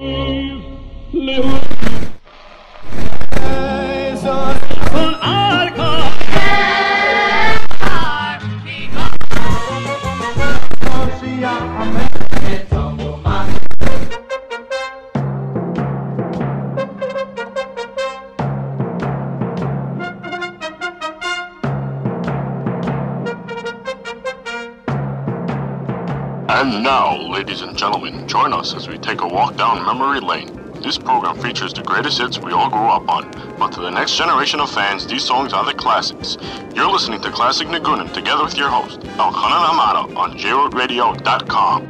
And join us as we take a walk down memory lane. This program features the greatest hits we all grew up on, but to the next generation of fans, these songs are the classics. You're listening to Classic Nagunim together with your host, Elchanan Hamada, on JRootRadio.com.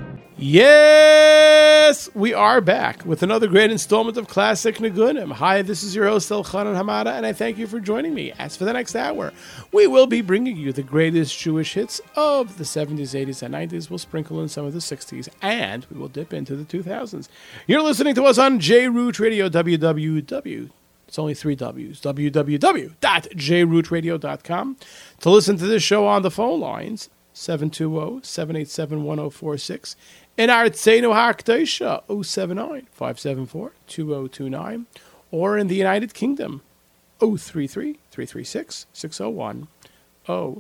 Yes, we are back with another great installment of Classic Nagunim. Hi, this is your host Elchanan Hamada, and I thank you for joining me. As for the next hour, we will be bringing you the greatest Jewish hits of the 70s, 80s, and 90s. We'll sprinkle in some of the 60s, and we will dip into the 2000s. You're listening to us on J Root Radio, www. It's only three W's. www.jrootradio.com. To listen to this show on the phone lines, 720-787-1046. In Artzenu HaKedosha, 079-574-2029. Or in the United Kingdom, 033-336-601.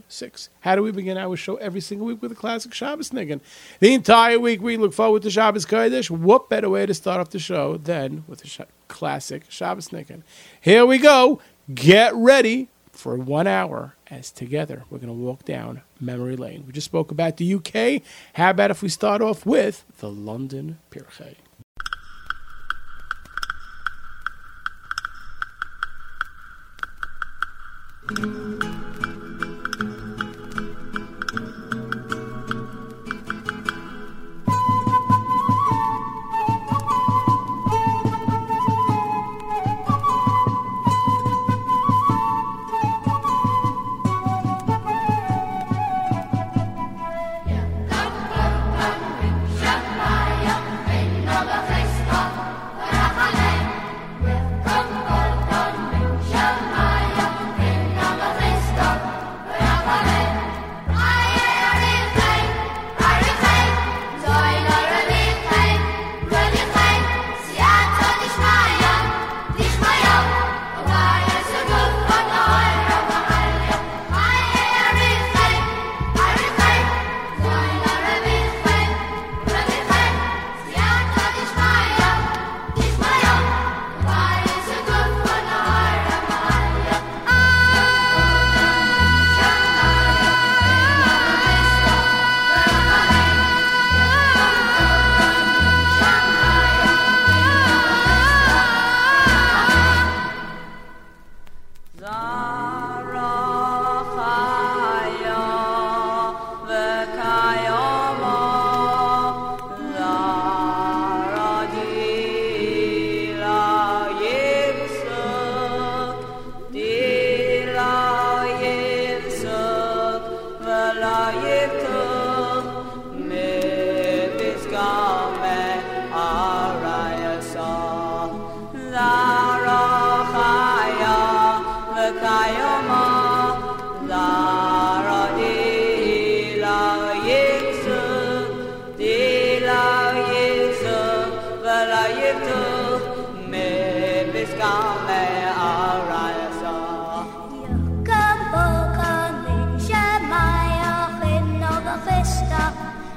06. How do we begin our show every single week with a classic Shabbos niggin? The entire week we look forward to Shabbos Kodesh. What better way to start off the show than with a sh- classic Shabbos niggin? Here we go. Get ready for one hour as together we're going to walk down memory lane. We just spoke about the UK. How about if we start off with the London Pirchei?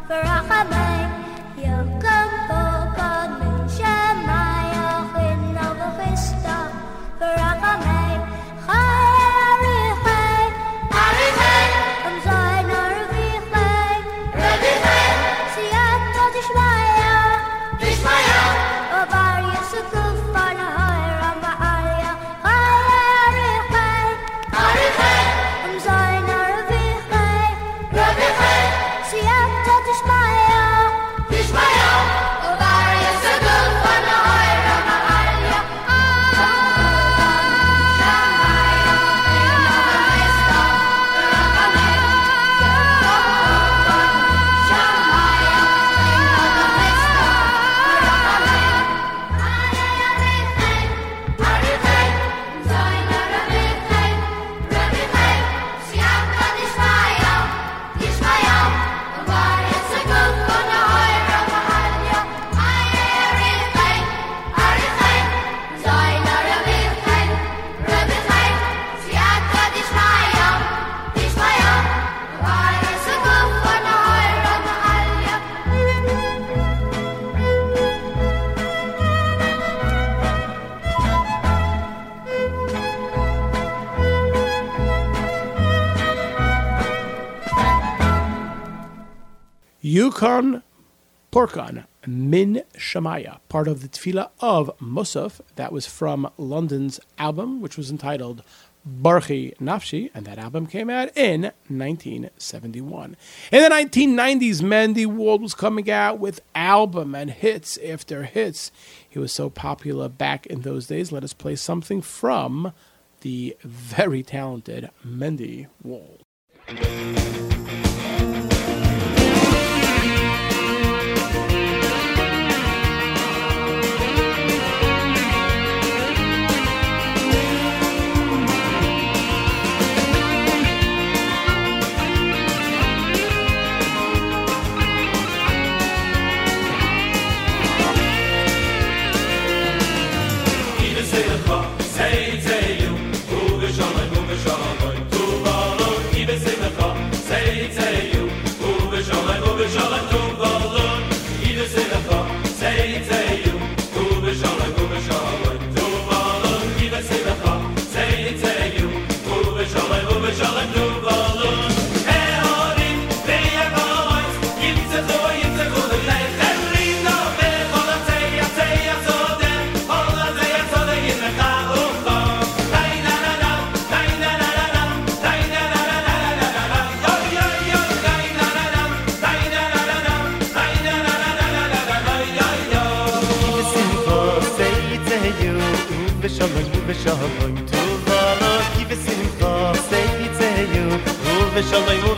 Tishmaya, Yekum Purkan Min Shamaya, part of the tefillah of Musaf, that was from London's album, which was entitled Barchi Nafshi, and that album came out in 1971. In the 1990s, Mendy Wald was coming out with album and hits after hits. He was so popular back in those days. Let us play something from the very talented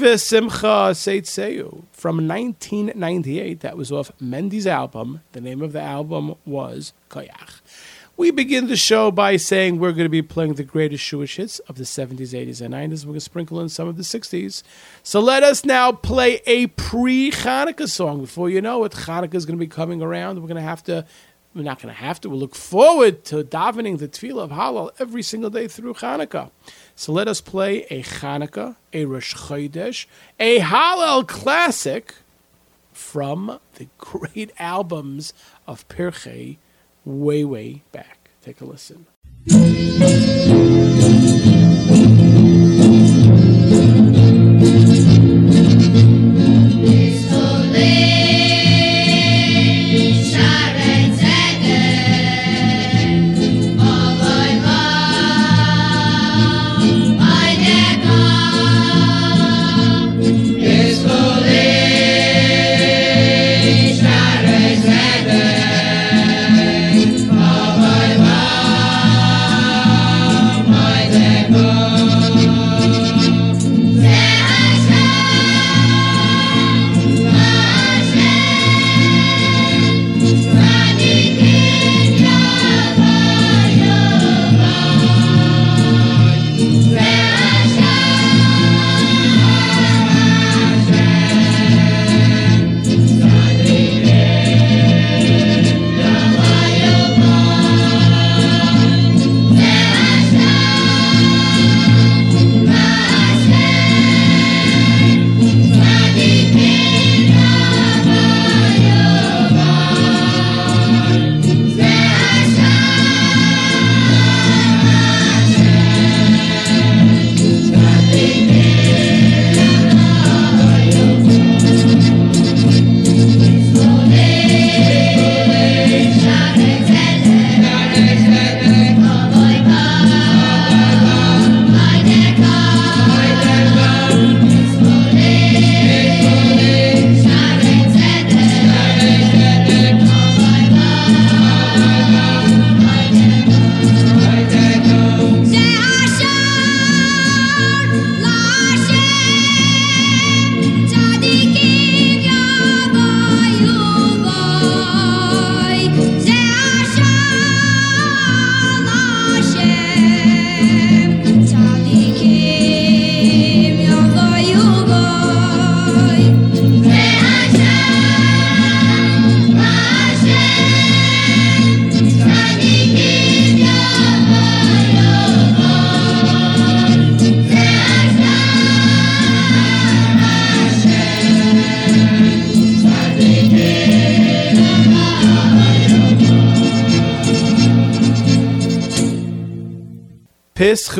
Kiva Simcha Seitzeu from 1998. That was off Mendy's album. The name of the album was Koyach. We begin the show by saying we're going to be playing the greatest Jewish hits of the 70s, 80s, and 90s. We're going to sprinkle in some of the 60s. So let us now play a pre Hanukkah song. Before you know it, Hanukkah is going to be coming around. We're going to have to, we're not going to have to, we'll look forward to davening the Tefillah of Hallel every single day through Hanukkah. So let us play a Hanukkah, a Rosh Chodesh, a Hallel classic from the great albums of Pirchei way, way back. Take a listen.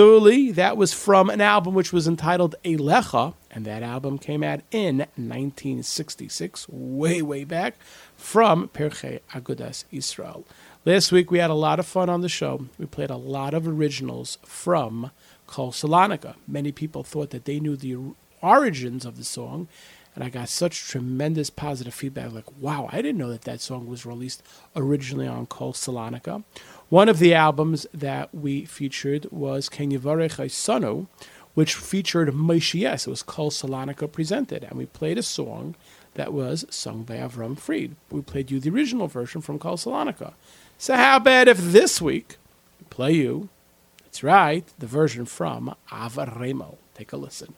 Pischuli, that was from an album which was entitled Elecha, and that album came out in 1966, way, way back, from Pirchei Agudas Israel. Last week we had a lot of fun on the show. We played a lot of originals from Kol Salonika. Many people thought that they knew the origins of the song, and I got such tremendous positive feedback like, wow, I didn't know that that song was released originally on Kol Salonika. One of the albums that we featured was Ken Yivarech Sanu, which featured Yes. It was Kol Salonika presented, and we played a song that was sung by Avram Fried. We played you the original version from Kol Salonika. So how about if this week we play you, that's right, the version from Ava Remo. Take a listen.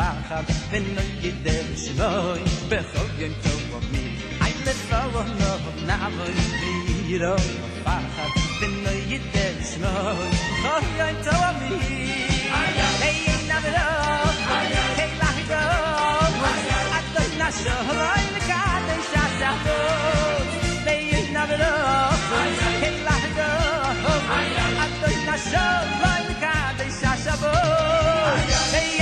machen, wenn du jeder ist neu, bechol jen tov auf mir, ein Lefau und noch auf Namen, wie ihr auch auf Fachat, wenn du jeder ist neu, bechol jen tov hey, ein Namen hey, lach ich auf, ach, du hey, ein Namen hey, lach ich at ach, du nasch, oh, mein Kat, hey,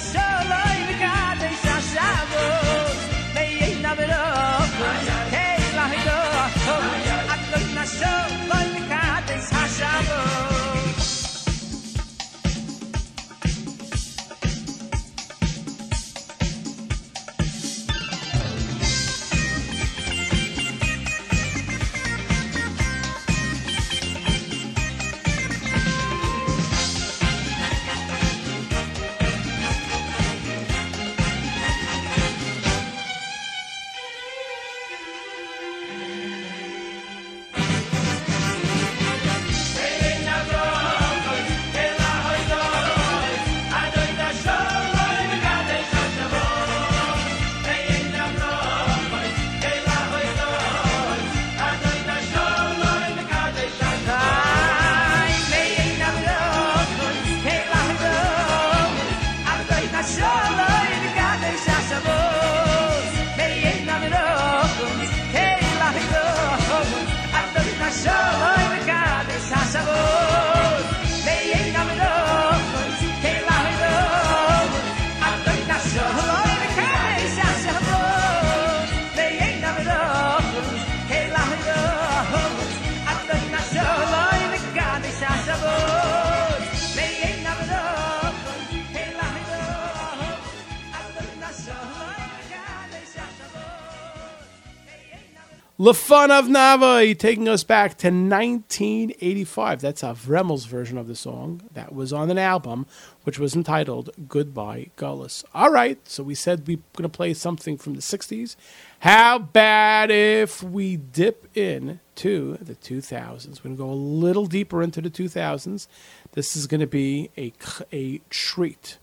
shalom, God, they shall shabos. May ain't never LaFun of Nava taking us back to 1985. That's a Avremel's version of the song that was on an album which was entitled Goodbye Galus. All right, so we said we are going to play something from the 60s. How bad if we dip in to the 2000s? We're going to go a little deeper into the 2000s. This is going to be a, a treat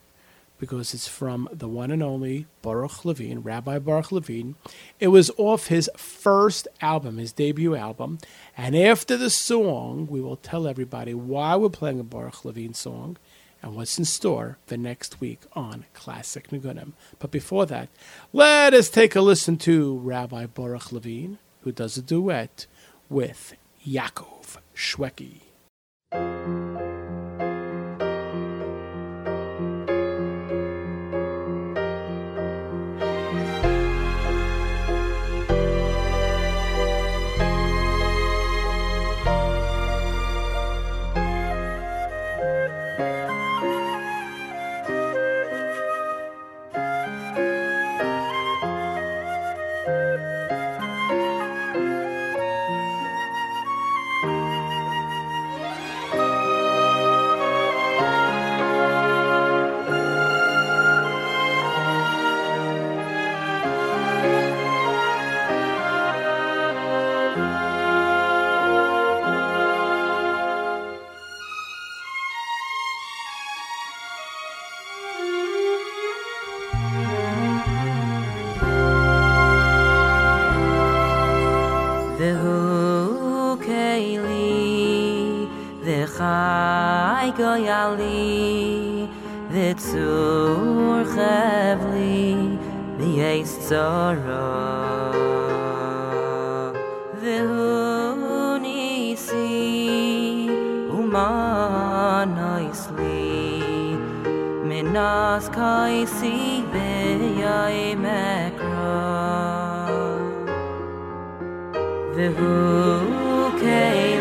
because it's from the one and only Baruch Levine, Rabbi Baruch Levine. It was off his first album, his debut album. And after the song, we will tell everybody why we're playing a Baruch Levine song and what's in store the next week on Classic Nagunim. But before that, let us take a listen to Rabbi Baruch Levine, who does a duet with Yaakov Shweki. V'chai goyali v'tzur chevli v'yeis tzara Vehu nisi umanoisli minas kaisi b'yai mekra. Vehu keili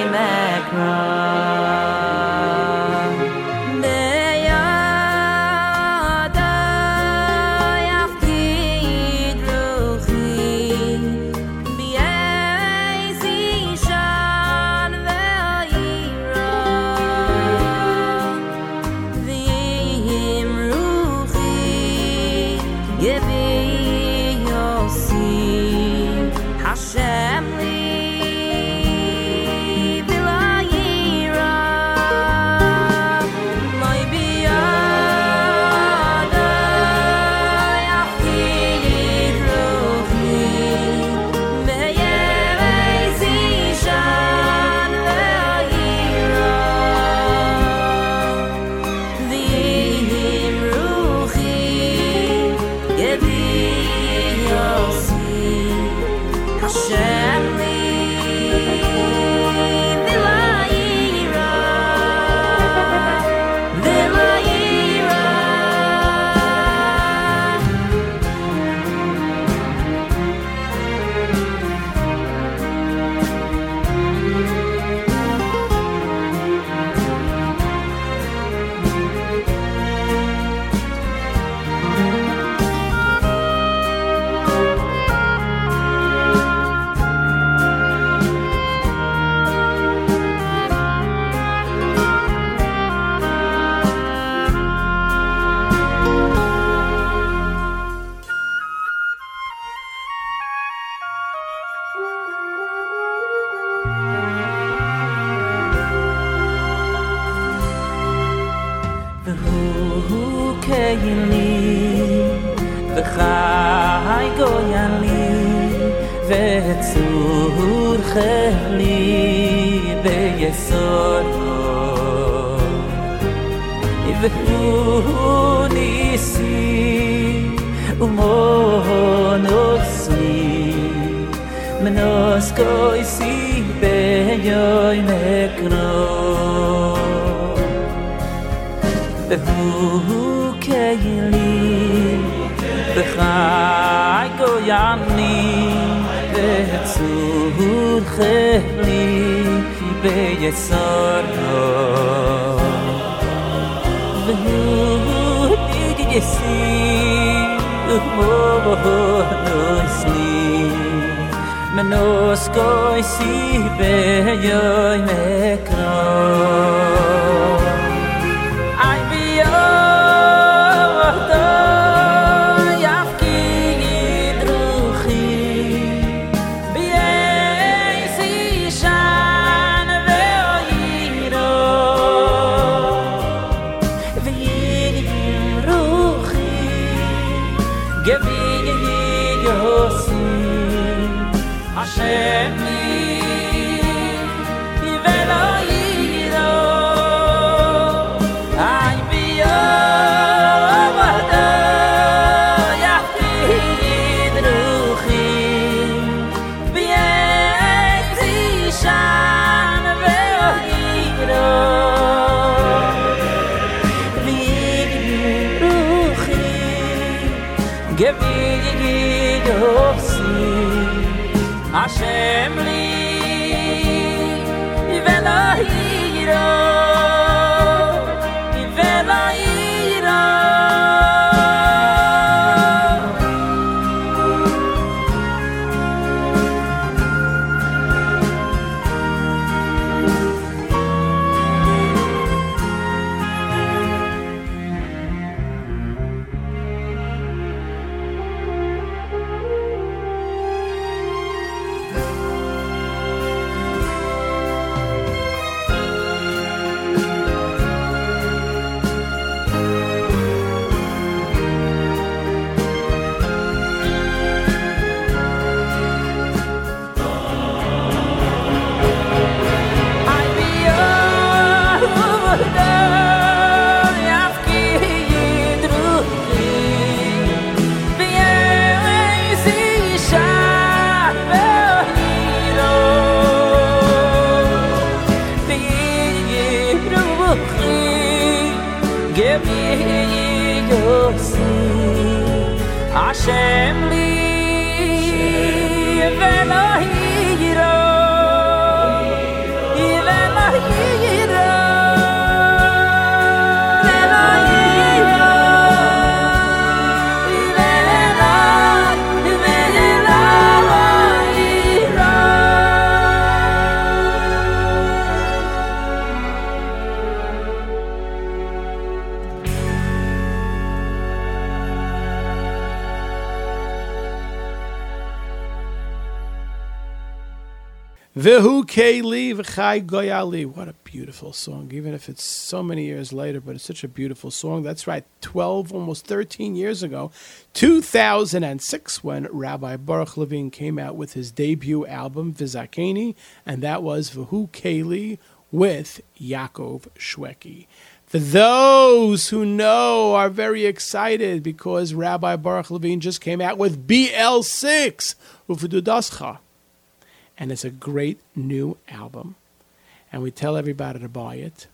Vihu Keli V'chai Goyali. What a beautiful song, even if it's so many years later, but it's such a beautiful song. That's right, 12, almost 13 years ago, 2006, when Rabbi Baruch Levine came out with his debut album, Vizakeni, and that was Vihu Keli with Yaakov Shweki. For those who know are very excited because Rabbi Baruch Levine just came out with BL6, Ufududascha. And it's a great new album. And we tell everybody to buy it.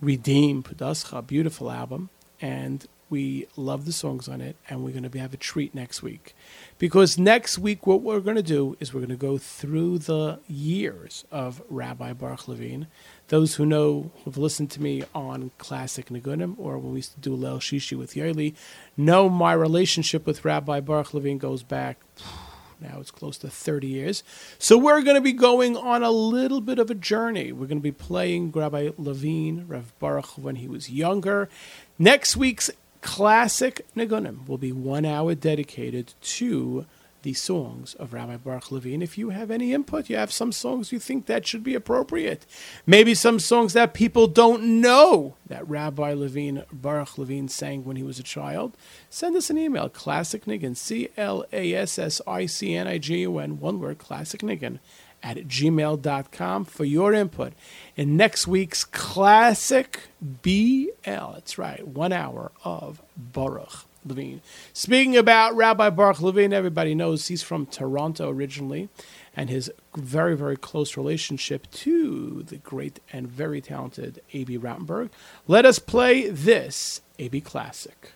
Redeem Pudascha, beautiful album. And we love the songs on it. And we're going to have a treat next week. Because next week, what we're going to do is we're going to go through the years of Rabbi Baruch Levine those who know, who've listened to me on Classic Nagunim or when we used to do Leil Shishi with Yaeli, know my relationship with Rabbi Baruch Levine goes back, now it's close to 30 years. So we're going to be going on a little bit of a journey. We're going to be playing Rabbi Levine, Rav Baruch, when he was younger. Next week's Classic Nagunim will be one hour dedicated to the songs of Rabbi Baruch Levine. If you have any input, you have some songs you think that should be appropriate. Maybe some songs that people don't know that Rabbi Levine, Baruch Levine sang when he was a child. Send us an email, classicnigun, C-L-A-S-S-I-C-N-I-G-U-N, one word, classicnigun, at gmail.com for your input in next week's Classic BL. That's right, one hour of Baruch. Levine. Speaking about Rabbi Baruch Levine, everybody knows he's from Toronto originally, and his very, very close relationship to the great and very talented Abie Rotenberg. Let us play this A.B. classic.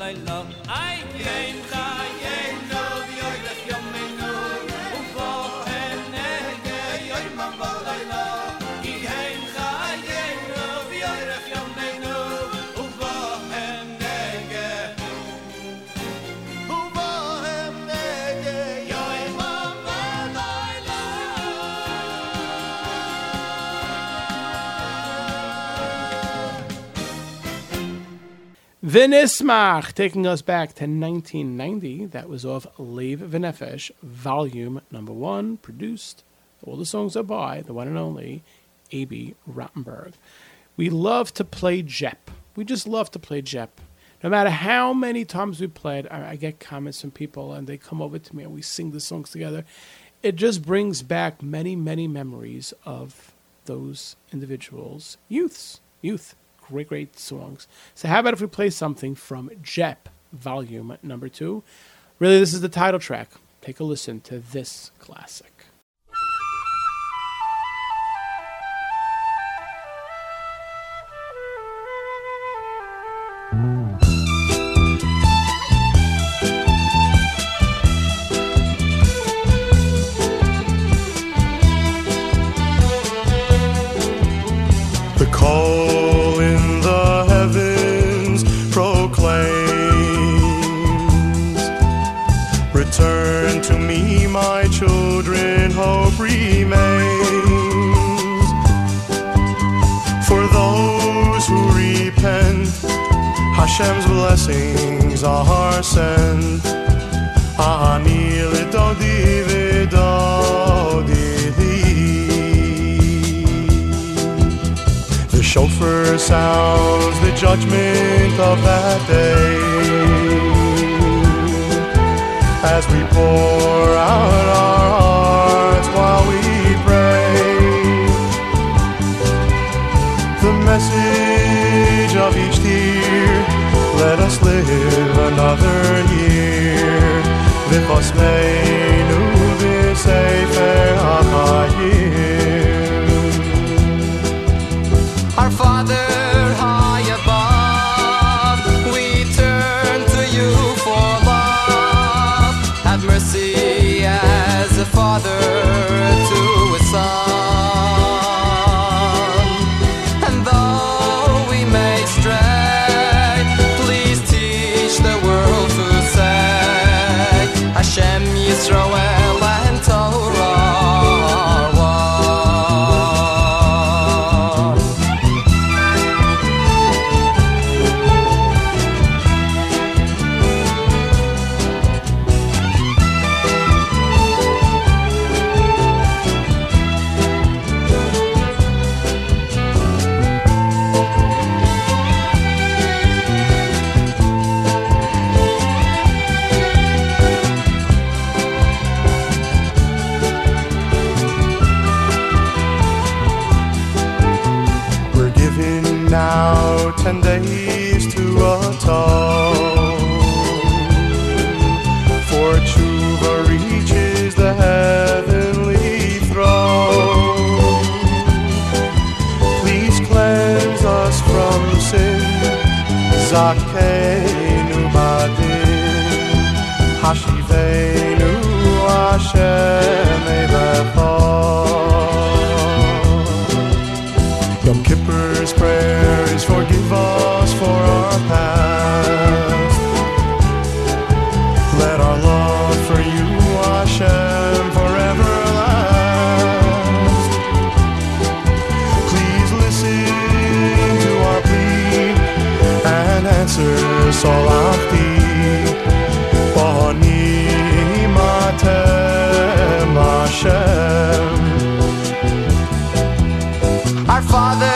la la ay kein khay Vinismach, taking us back to 1990. That was off Lev Venefesh, volume number one, produced. All the songs are by the one and only Abie Rotenberg. We love to play Jep. We just love to play Jep. No matter how many times we played, I, I get comments from people and they come over to me and we sing the songs together. It just brings back many, many memories of those individuals' youths. Youth great, great songs. So how about if we play something from Jep, volume number two? Really, this is the title track. Take a listen to this classic. Hashem's blessings are sent. Ani l'dodi v'dodi li. The shofar sounds the judgment of that day as we pour out our hearts while we pray. The message us live another year. V'chosmeinu v'sefer Hashem Elecha. Yom Kippur's prayer is forgive us for our past. Let our love for you, Hashem, forever last. Please listen to our plea and answer Salachti. Hashem. Our Father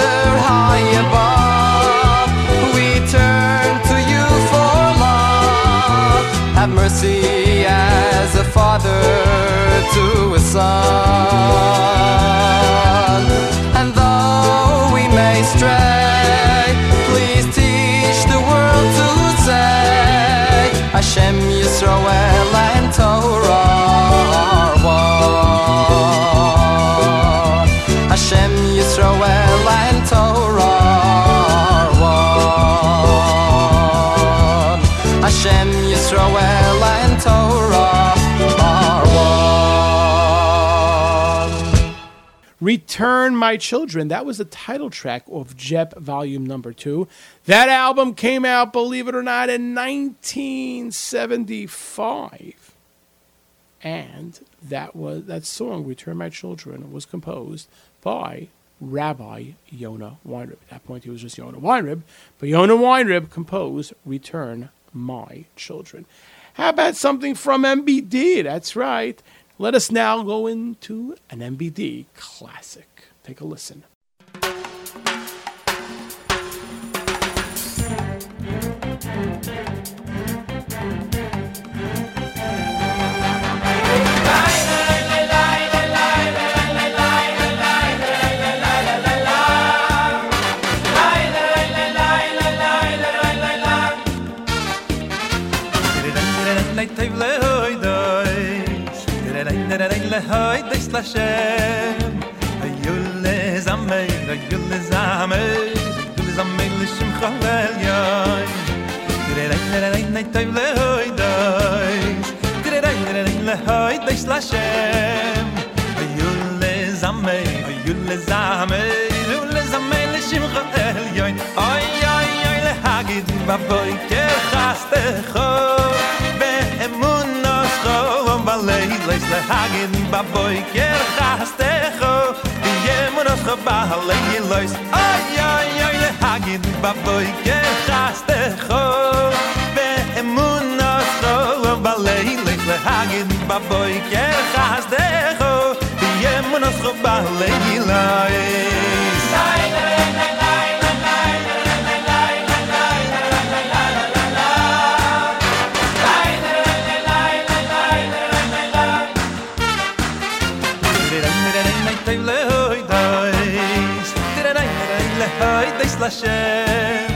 high above, we turn to you for love. Have mercy as a father to a son. Return My Children. That was the title track of Jep Volume Number Two. That album came out, believe it or not, in 1975. And that was that song, Return My Children, was composed by Rabbi Yonah Weinrib. At that point, he was just Yonah Weinrib, but Yonah Weinrib composed Return My Children. How about something from MBD? That's right. Let us now go into an MBD classic. Take a listen. hagen ba boy ger gaste go bi yem no ba le lois. Ay ay ay le hagen ba boy ger gaste go be em no scho ba le le hagen ba boy ger gaste go bi yem no ba le lois. Hashem.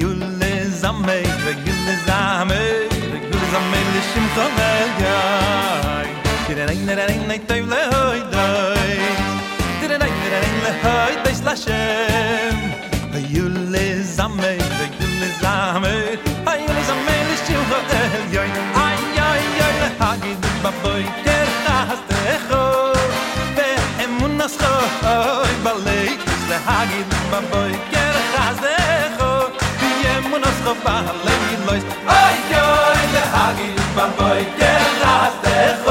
Yule Zamei Yule Zamei Yule Zamei Lishim Tomei Tirenay Nerenay Nerenay Tov Lehoi Doi Tirenay le Lehoi Dish Lashem hagit ba boy ger khazekh bi yemun os khofar lein lois. Ay yo le hagit ba boy ger khazekh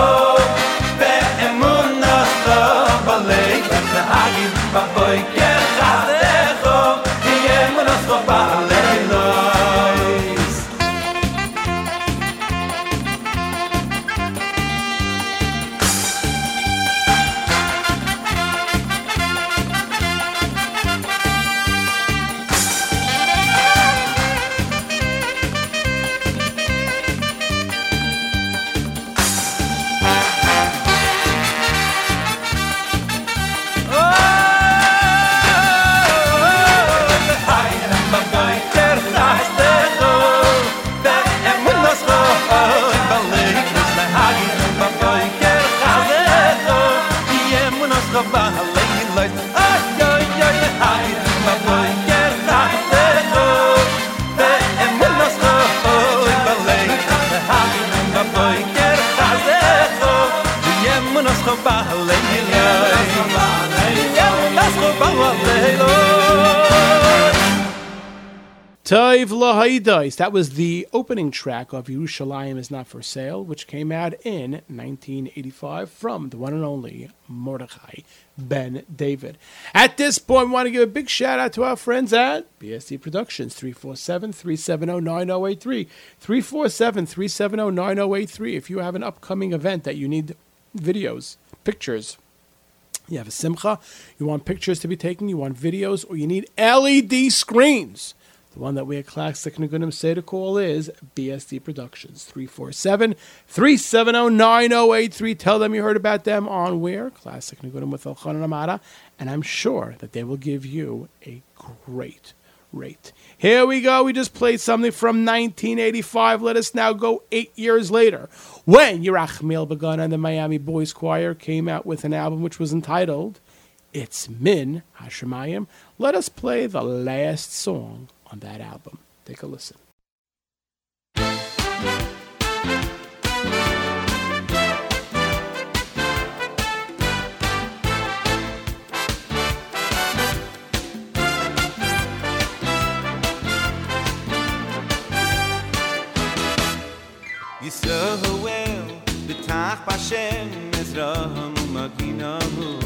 be emun os khofar le git ba boy Lahaidos. That was the opening track of Yerushalayim is Not for Sale, which came out in 1985 from the one and only Mordechai Ben David. At this point, we want to give a big shout out to our friends at BSD Productions, 347 370 9083. 347 370 9083. If you have an upcoming event that you need videos, pictures, you have a simcha, you want pictures to be taken, you want videos, or you need LED screens. The one that we at Classic Nigunim say to call is BSD Productions, 347 370 9083. Tell them you heard about them on where? Classic Nigunim with Elchanan Amara, and I'm sure that they will give you a great rate. Here we go. We just played something from 1985. Let us now go eight years later when Yerachmiel Begun and the Miami Boys Choir came out with an album which was entitled It's Min Hashemayim. Let us play the last song on that album. Take a listen. Yisroel b'tach b'Hashem Ezra maginahu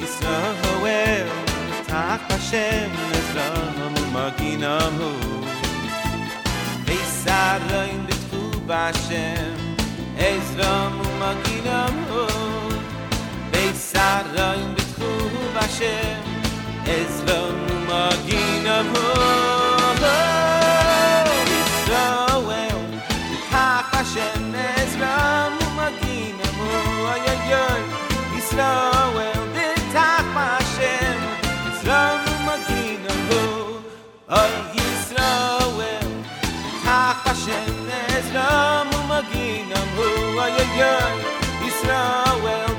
Yisroel Maginam Hu Beisaroin Bitku Bashem Ezram Maginam Hu Beisaroin Bitku Bashem Ezram Maginam Hu Yisrael Kach Hashem Ezram Maginam Hu Ay ay ay Yisrael Ay Yisrael Bitach Hashem Ezram Maginam Hu Ay ay ay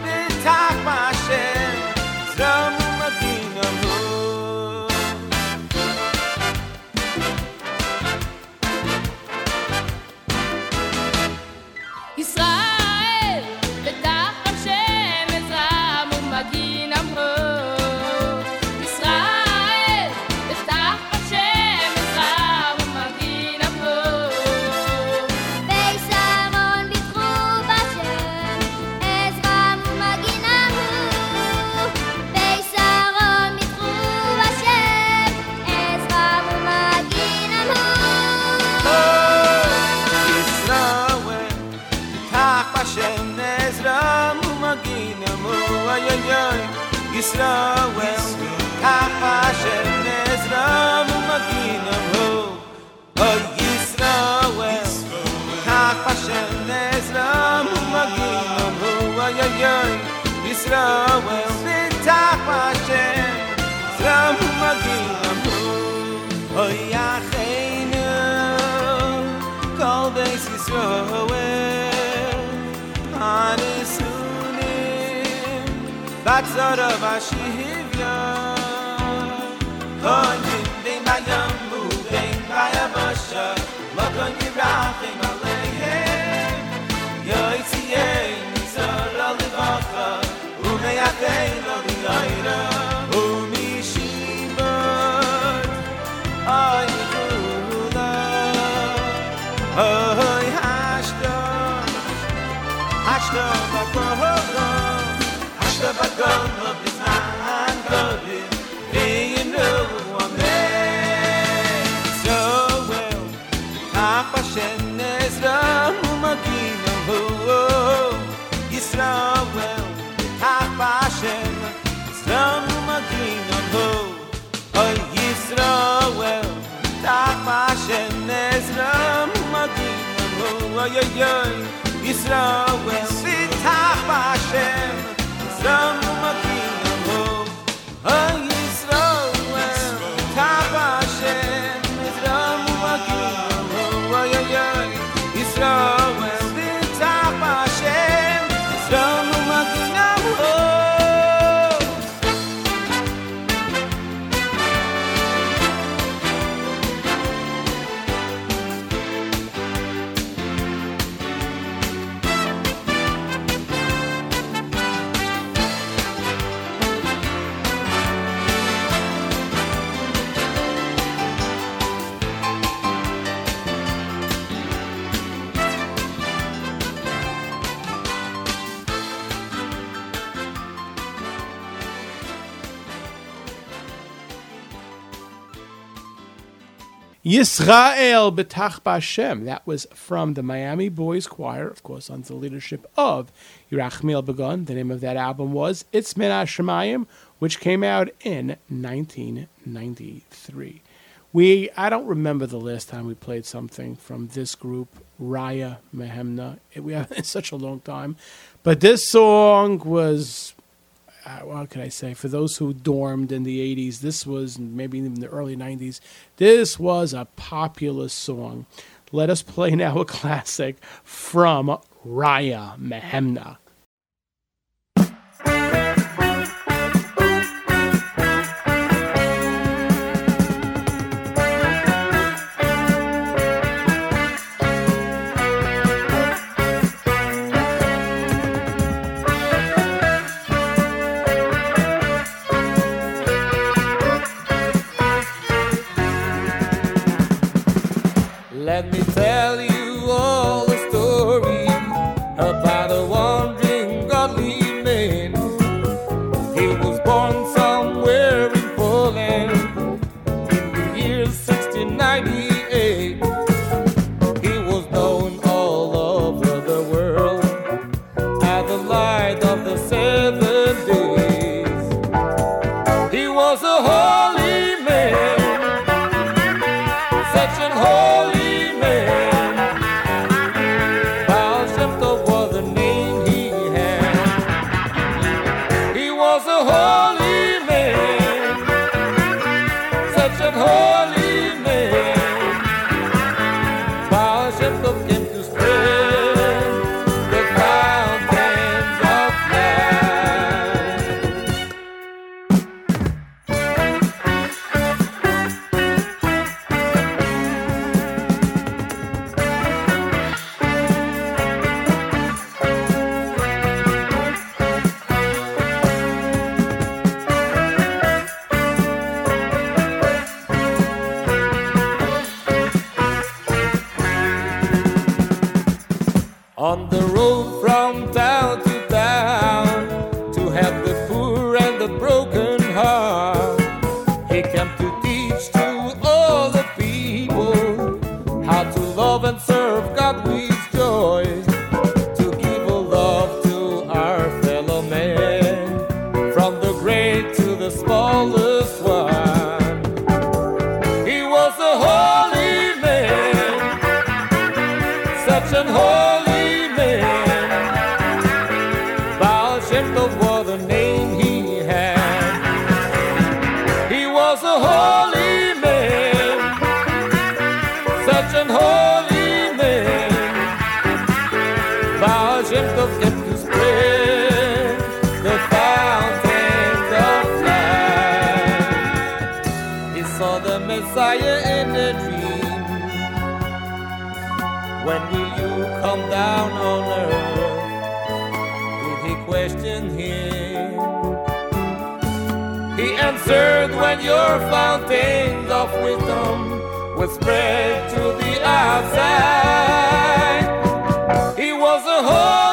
atzara vashi hivya. Konyim bim bayam bu bim bayam asha Mokonyim rachim alem Oh, in Israel, sit fashionable, zame maqin, oh, ay ay ay, in Israel, sit fashionable, zame maqin, oh Yisrael B'tach Bashem. That was from the Miami Boys Choir, of course, under the leadership of Yerachmiel Begun. The name of that album was It's Min Hashemayim, which came out in 1993. We, I don't remember the last time we played something from this group, Raya Mehemna. We have such a long time, but this song was uh, what can I say? For those who dormed in the 80s, this was maybe even the early 90s, this was a popular song. Let us play now a classic from Raya Mehemna. Let me tell you When will you come down on earth? Did he question him? He answered, When your fountains of wisdom will spread to the outside. He was a holy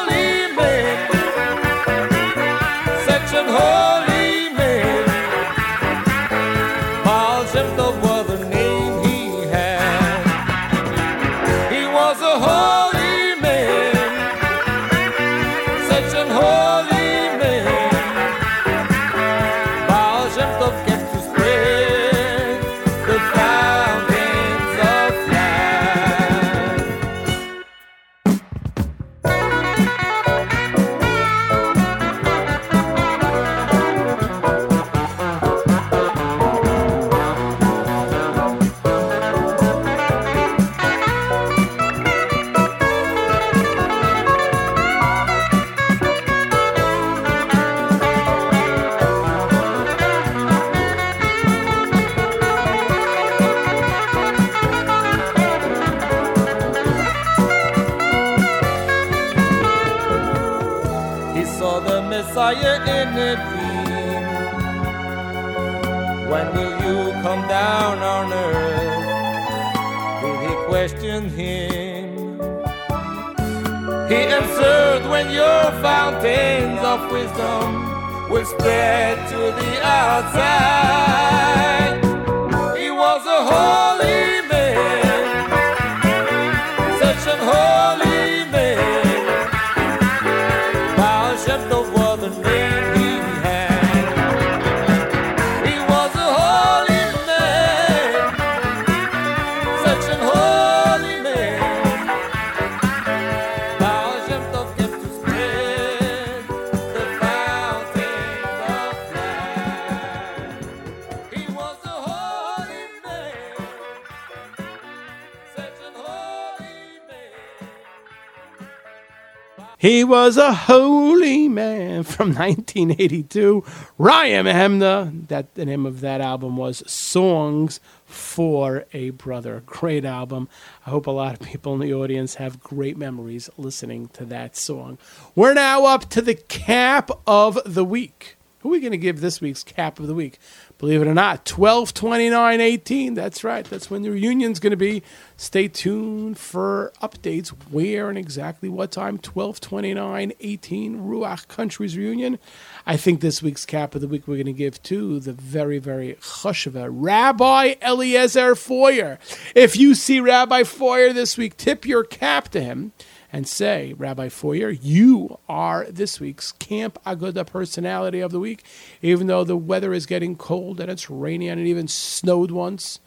He was a holy man from 1982. Raya Mehemna. That the name of that album was Songs for a Brother. Great album. I hope a lot of people in the audience have great memories listening to that song. We're now up to the cap of the week. Who are we going to give this week's cap of the week? Believe it or not, 12 29 18. That's right. That's when the reunion's going to be. Stay tuned for updates where and exactly what time. 12 29 18, Ruach Country's reunion. I think this week's cap of the week we're going to give to the very, very chashuva Rabbi Eliezer Foyer. If you see Rabbi Foyer this week, tip your cap to him and say, Rabbi Foyer, you are this week's Camp Aguda Personality of the Week, even though the weather is getting cold and it's rainy and it even snowed once.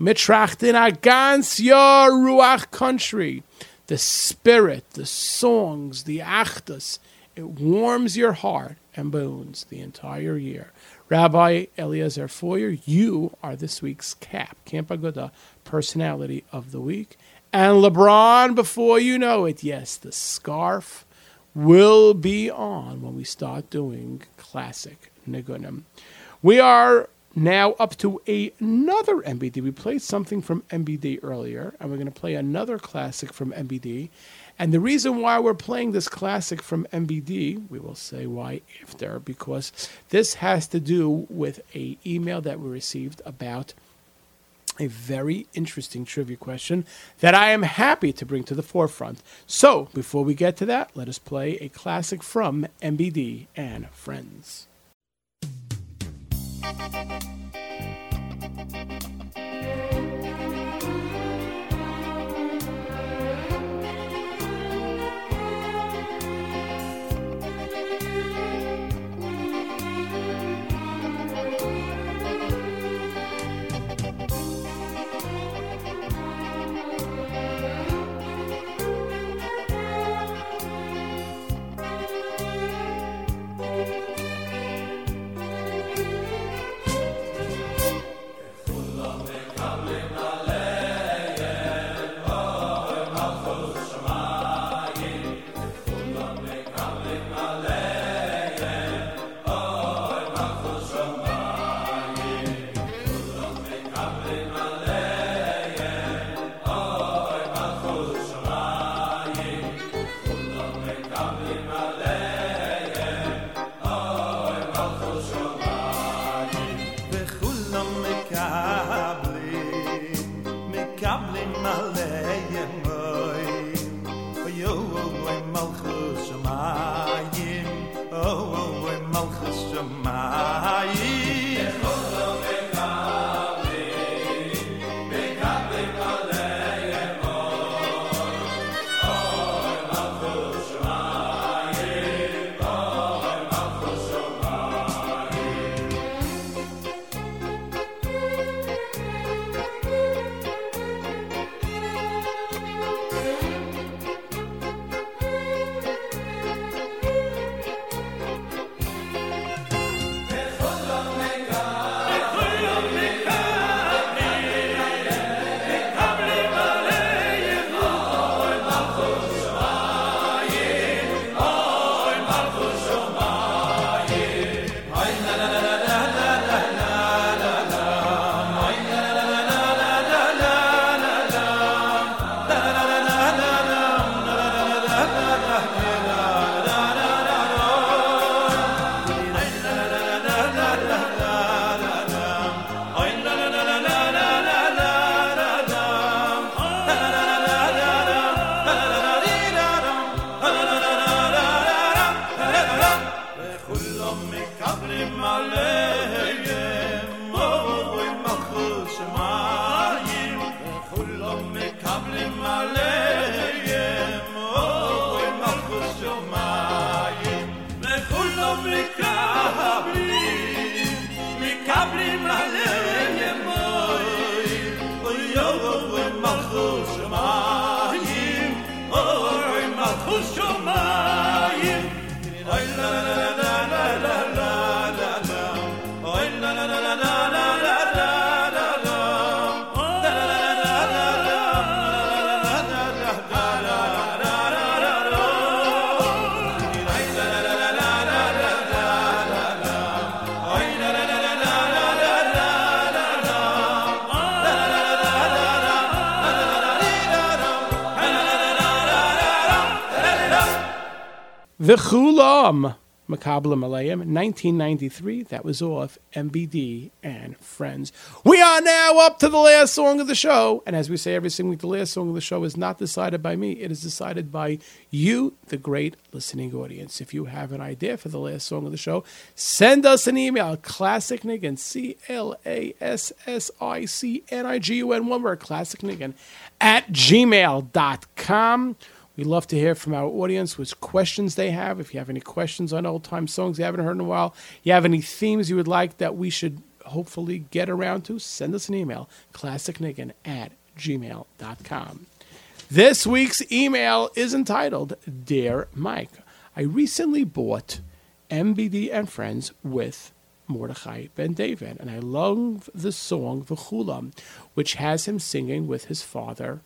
Mitrachten agans your Ruach country. The spirit, the songs, the achtas It warms your heart and bones the entire year. Rabbi Eliezer Foyer, you are this week's CAP, Camp Aguda Personality of the Week. And LeBron, before you know it, yes, the scarf will be on when we start doing classic Nigunim. We are now up to another MBD. We played something from MBD earlier, and we're going to play another classic from MBD. And the reason why we're playing this classic from MBD, we will say why after, because this has to do with a email that we received about a very interesting trivia question that I am happy to bring to the forefront. So, before we get to that, let us play a classic from MBD and Friends. V'chulam, Makabla Malayim, 1993. That was off MBD and Friends. We are now up to the last song of the show. And as we say every single week, the last song of the show is not decided by me. It is decided by you, the great listening audience. If you have an idea for the last song of the show, send us an email, Classic Nigun, C L A S S I C N I G U N, one word, Classic Nigun, at gmail.com. We love to hear from our audience which questions they have. If you have any questions on old time songs you haven't heard in a while, you have any themes you would like that we should hopefully get around to, send us an email, classicnigun at gmail.com. This week's email is entitled Dear Mike. I recently bought MBD and Friends with Mordechai Ben David, and I love the song V'chulam, which has him singing with his father,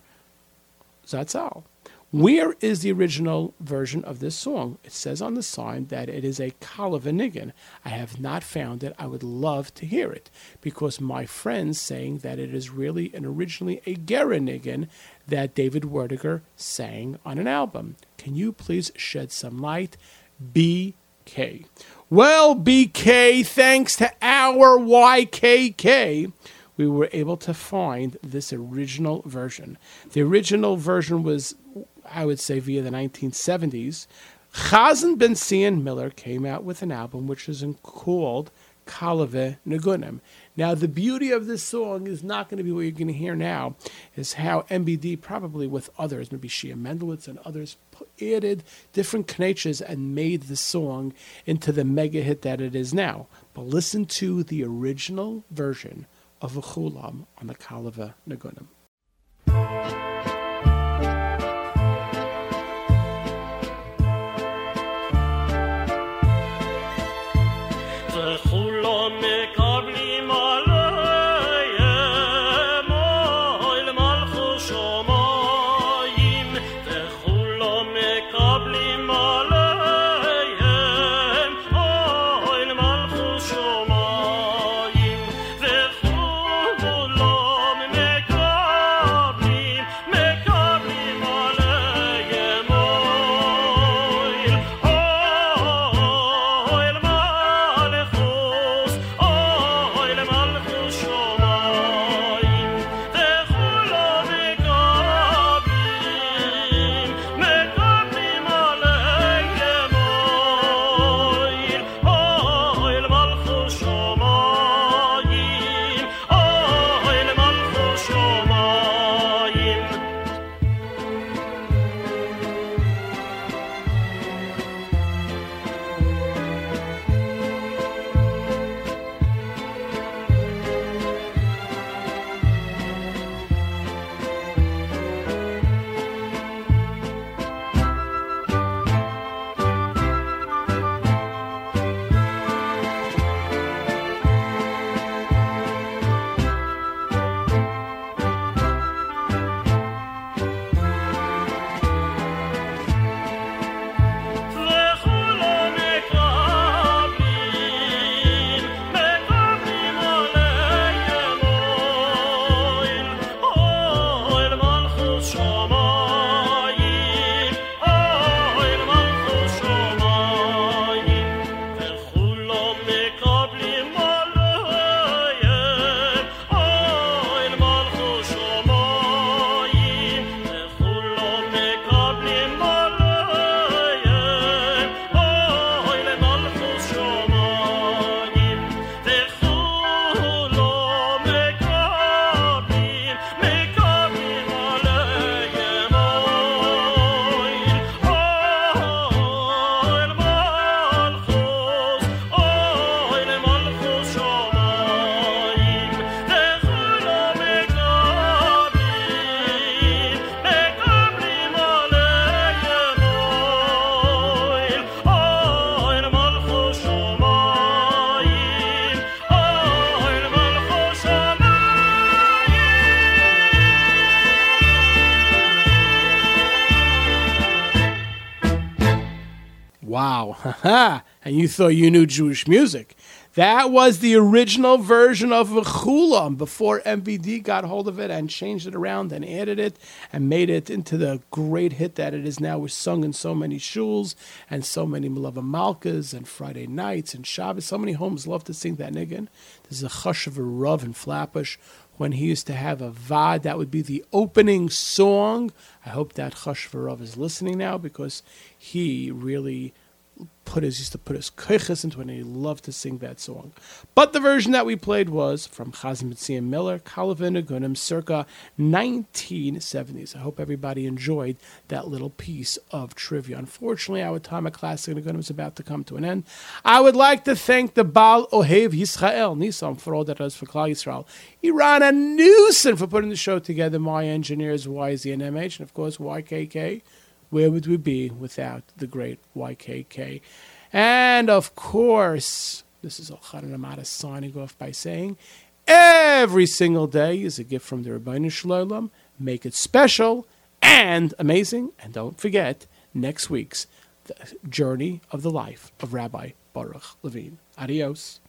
Zatzal. Where is the original version of this song? It says on the sign that it is a Kalavanigan. I have not found it. I would love to hear it because my friends saying that it is really and originally a Geranigan that David Werdyger sang on an album. Can you please shed some light? BK. Well, BK, thanks to our YKK, we were able to find this original version. The original version was, I would say, via the 1970s. Chazan Ben Zion Miller came out with an album which is called Kalave Nagunim. Now, the beauty of this song is not going to be what you're going to hear now, is how MBD, probably with others, maybe Shia Mendelowitz and others, added different knetches and made the song into the mega hit that it is now. But listen to the original version of V'chulam on the Kalava Nagunim. Haha. and you thought you knew Jewish music. That was the original version of V'chulam before MBD got hold of it and changed it around and added it and made it into the great hit that it is now. Was sung in so many shuls and so many Melava Malkas and Friday nights and Shabbos. So many homes love to sing that nigun. There's a Chush of a Rav and Flatbush when he used to have a vad. That would be the opening song. I hope that Chush V'Rav is listening now because he really put his used to put his koiches into it, and he loved to sing that song. But the version that we played was from Chazim Mitziah Miller, Kalavin Agunim, circa 1970s. I hope everybody enjoyed that little piece of trivia. Unfortunately, our time at Classic Nigunim is about to come to an end. I would like to thank the Baal Ohev Yisrael, Nisam, for all that does for Klal Yisrael. Iran and Newson for putting the show together, my engineers, YZ and MH, and of course YKK Where would we be without the great YKK? And of course, this is Elchanan Amada signing off by saying, every single day is a gift from the Ribono Shel Olam. Make it special and amazing. And don't forget, next week's journey of the life of Rabbi Baruch Levine. Adios.